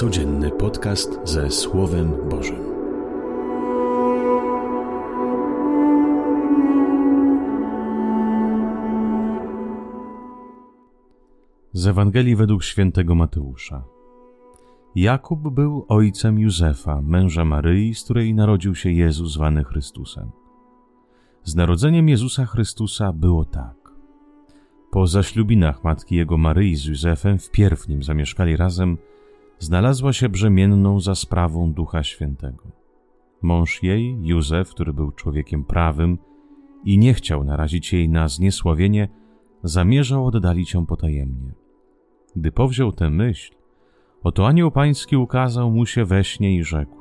Codzienny podcast ze Słowem Bożym. Z Ewangelii według świętego Mateusza. Jakub był ojcem Józefa, męża Maryi, z której narodził się Jezus zwany Chrystusem. Z narodzeniem Jezusa Chrystusa było tak. Po zaślubinach matki jego Maryi z Józefem wpierw nim zamieszkali razem, znalazła się brzemienną za sprawą Ducha Świętego. Mąż jej, Józef, który był człowiekiem prawym i nie chciał narazić jej na zniesławienie, zamierzał oddalić ją potajemnie. Gdy powziął tę myśl, oto anioł pański ukazał mu się we śnie i rzekł: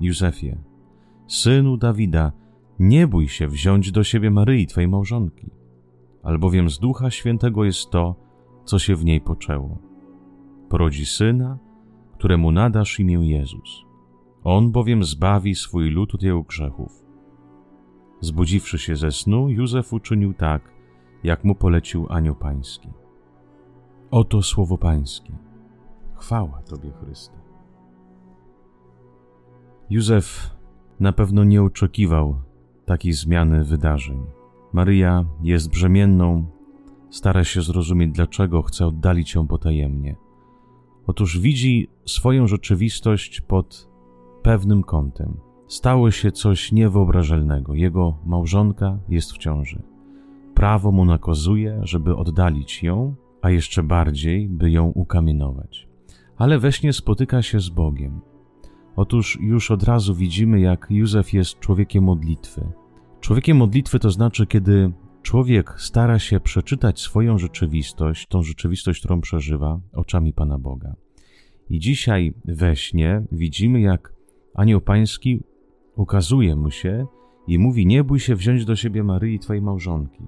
Józefie, synu Dawida, nie bój się wziąć do siebie Maryi, twej małżonki, albowiem z Ducha Świętego jest to, co się w niej poczęło. Porodzi syna, któremu nadasz imię Jezus. On bowiem zbawi swój lud od jego grzechów. Zbudziwszy się ze snu, Józef uczynił tak, jak mu polecił anioł pański. Oto słowo pańskie. Chwała Tobie, Chryste. Józef na pewno nie oczekiwał takiej zmiany wydarzeń. Maryja jest brzemienną, stara się zrozumieć, dlaczego chce oddalić ją potajemnie. Otóż widzi swoją rzeczywistość pod pewnym kątem. Stało się coś niewyobrażalnego. Jego małżonka jest w ciąży. Prawo mu nakazuje, żeby oddalić ją, a jeszcze bardziej, by ją ukamienować. Ale we śnie spotyka się z Bogiem. Otóż już od razu widzimy, jak Józef jest człowiekiem modlitwy. Człowiekiem modlitwy to znaczy, kiedy człowiek stara się przeczytać swoją rzeczywistość, tą rzeczywistość, którą przeżywa, oczami Pana Boga. I dzisiaj we śnie widzimy, jak Anioł Pański ukazuje mu się i mówi: Nie bój się wziąć do siebie Maryi, twojej małżonki.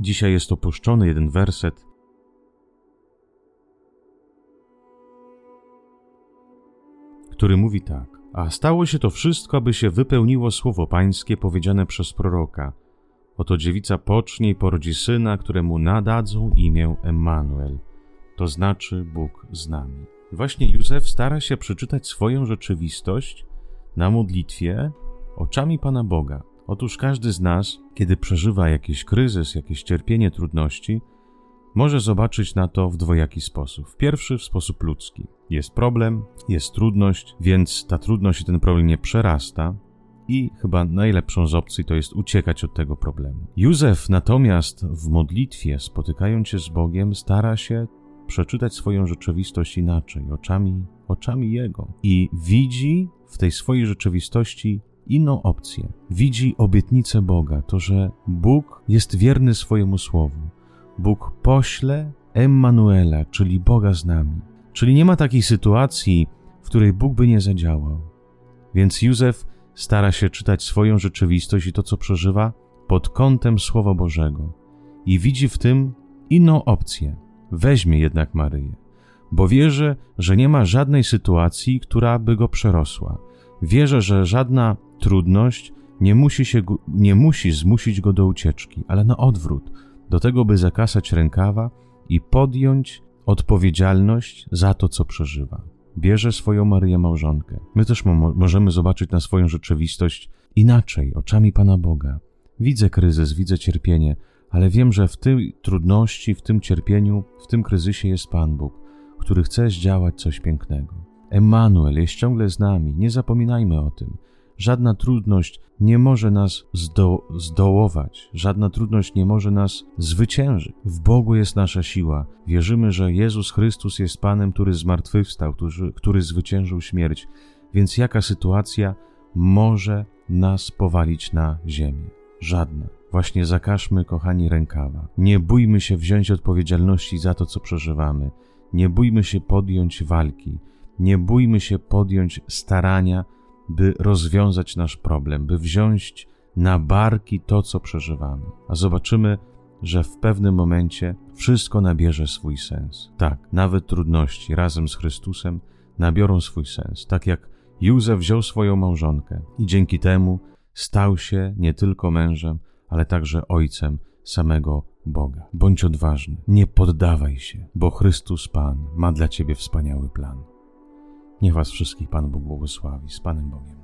Dzisiaj jest opuszczony jeden werset. który mówi tak: A stało się to wszystko, aby się wypełniło słowo Pańskie powiedziane przez proroka. Oto dziewica pocznie i porodzi syna, któremu nadadzą imię Emmanuel, to znaczy Bóg z nami. Właśnie Józef stara się przeczytać swoją rzeczywistość na modlitwie oczami Pana Boga. Otóż każdy z nas, kiedy przeżywa jakiś kryzys, jakieś cierpienie, trudności, może zobaczyć na to w dwojaki sposób. Pierwszy w sposób ludzki. Jest problem, jest trudność, więc ta trudność i ten problem nie przerasta, i chyba najlepszą z opcji to jest uciekać od tego problemu. Józef natomiast w modlitwie, spotykając się z Bogiem, stara się przeczytać swoją rzeczywistość inaczej, oczami, oczami Jego. I widzi w tej swojej rzeczywistości inną opcję. Widzi obietnicę Boga, to, że Bóg jest wierny swojemu słowu. Bóg pośle Emmanuela, czyli Boga z nami. Czyli nie ma takiej sytuacji, w której Bóg by nie zadziałał. Więc Józef stara się czytać swoją rzeczywistość i to, co przeżywa, pod kątem Słowa Bożego i widzi w tym inną opcję. Weźmie jednak Maryję, bo wierzy, że nie ma żadnej sytuacji, która by go przerosła. Wierzy, że żadna trudność nie musi, się, nie musi zmusić go do ucieczki, ale na odwrót, do tego, by zakasać rękawa i podjąć odpowiedzialność za to, co przeżywa. Bierze swoją Maryję małżonkę. My też mo możemy zobaczyć na swoją rzeczywistość inaczej, oczami Pana Boga. Widzę kryzys, widzę cierpienie, ale wiem, że w tej trudności, w tym cierpieniu, w tym kryzysie jest Pan Bóg, który chce zdziałać coś pięknego. Emmanuel jest ciągle z nami, nie zapominajmy o tym. Żadna trudność nie może nas zdo zdołować, żadna trudność nie może nas zwyciężyć. W Bogu jest nasza siła. Wierzymy, że Jezus Chrystus jest Panem, który zmartwychwstał, który, który zwyciężył śmierć. Więc jaka sytuacja może nas powalić na ziemię? Żadna. Właśnie zakażmy, kochani, rękawa. Nie bójmy się wziąć odpowiedzialności za to, co przeżywamy. Nie bójmy się podjąć walki. Nie bójmy się podjąć starania, by rozwiązać nasz problem, by wziąć na barki to, co przeżywamy. A zobaczymy, że w pewnym momencie wszystko nabierze swój sens. Tak, nawet trudności razem z Chrystusem nabiorą swój sens. Tak jak Józef wziął swoją małżonkę i dzięki temu stał się nie tylko mężem, ale także ojcem samego Boga. Bądź odważny, nie poddawaj się, bo Chrystus Pan ma dla ciebie wspaniały plan. Niech Was wszystkich Pan Bóg błogosławi. Z Panem Bogiem.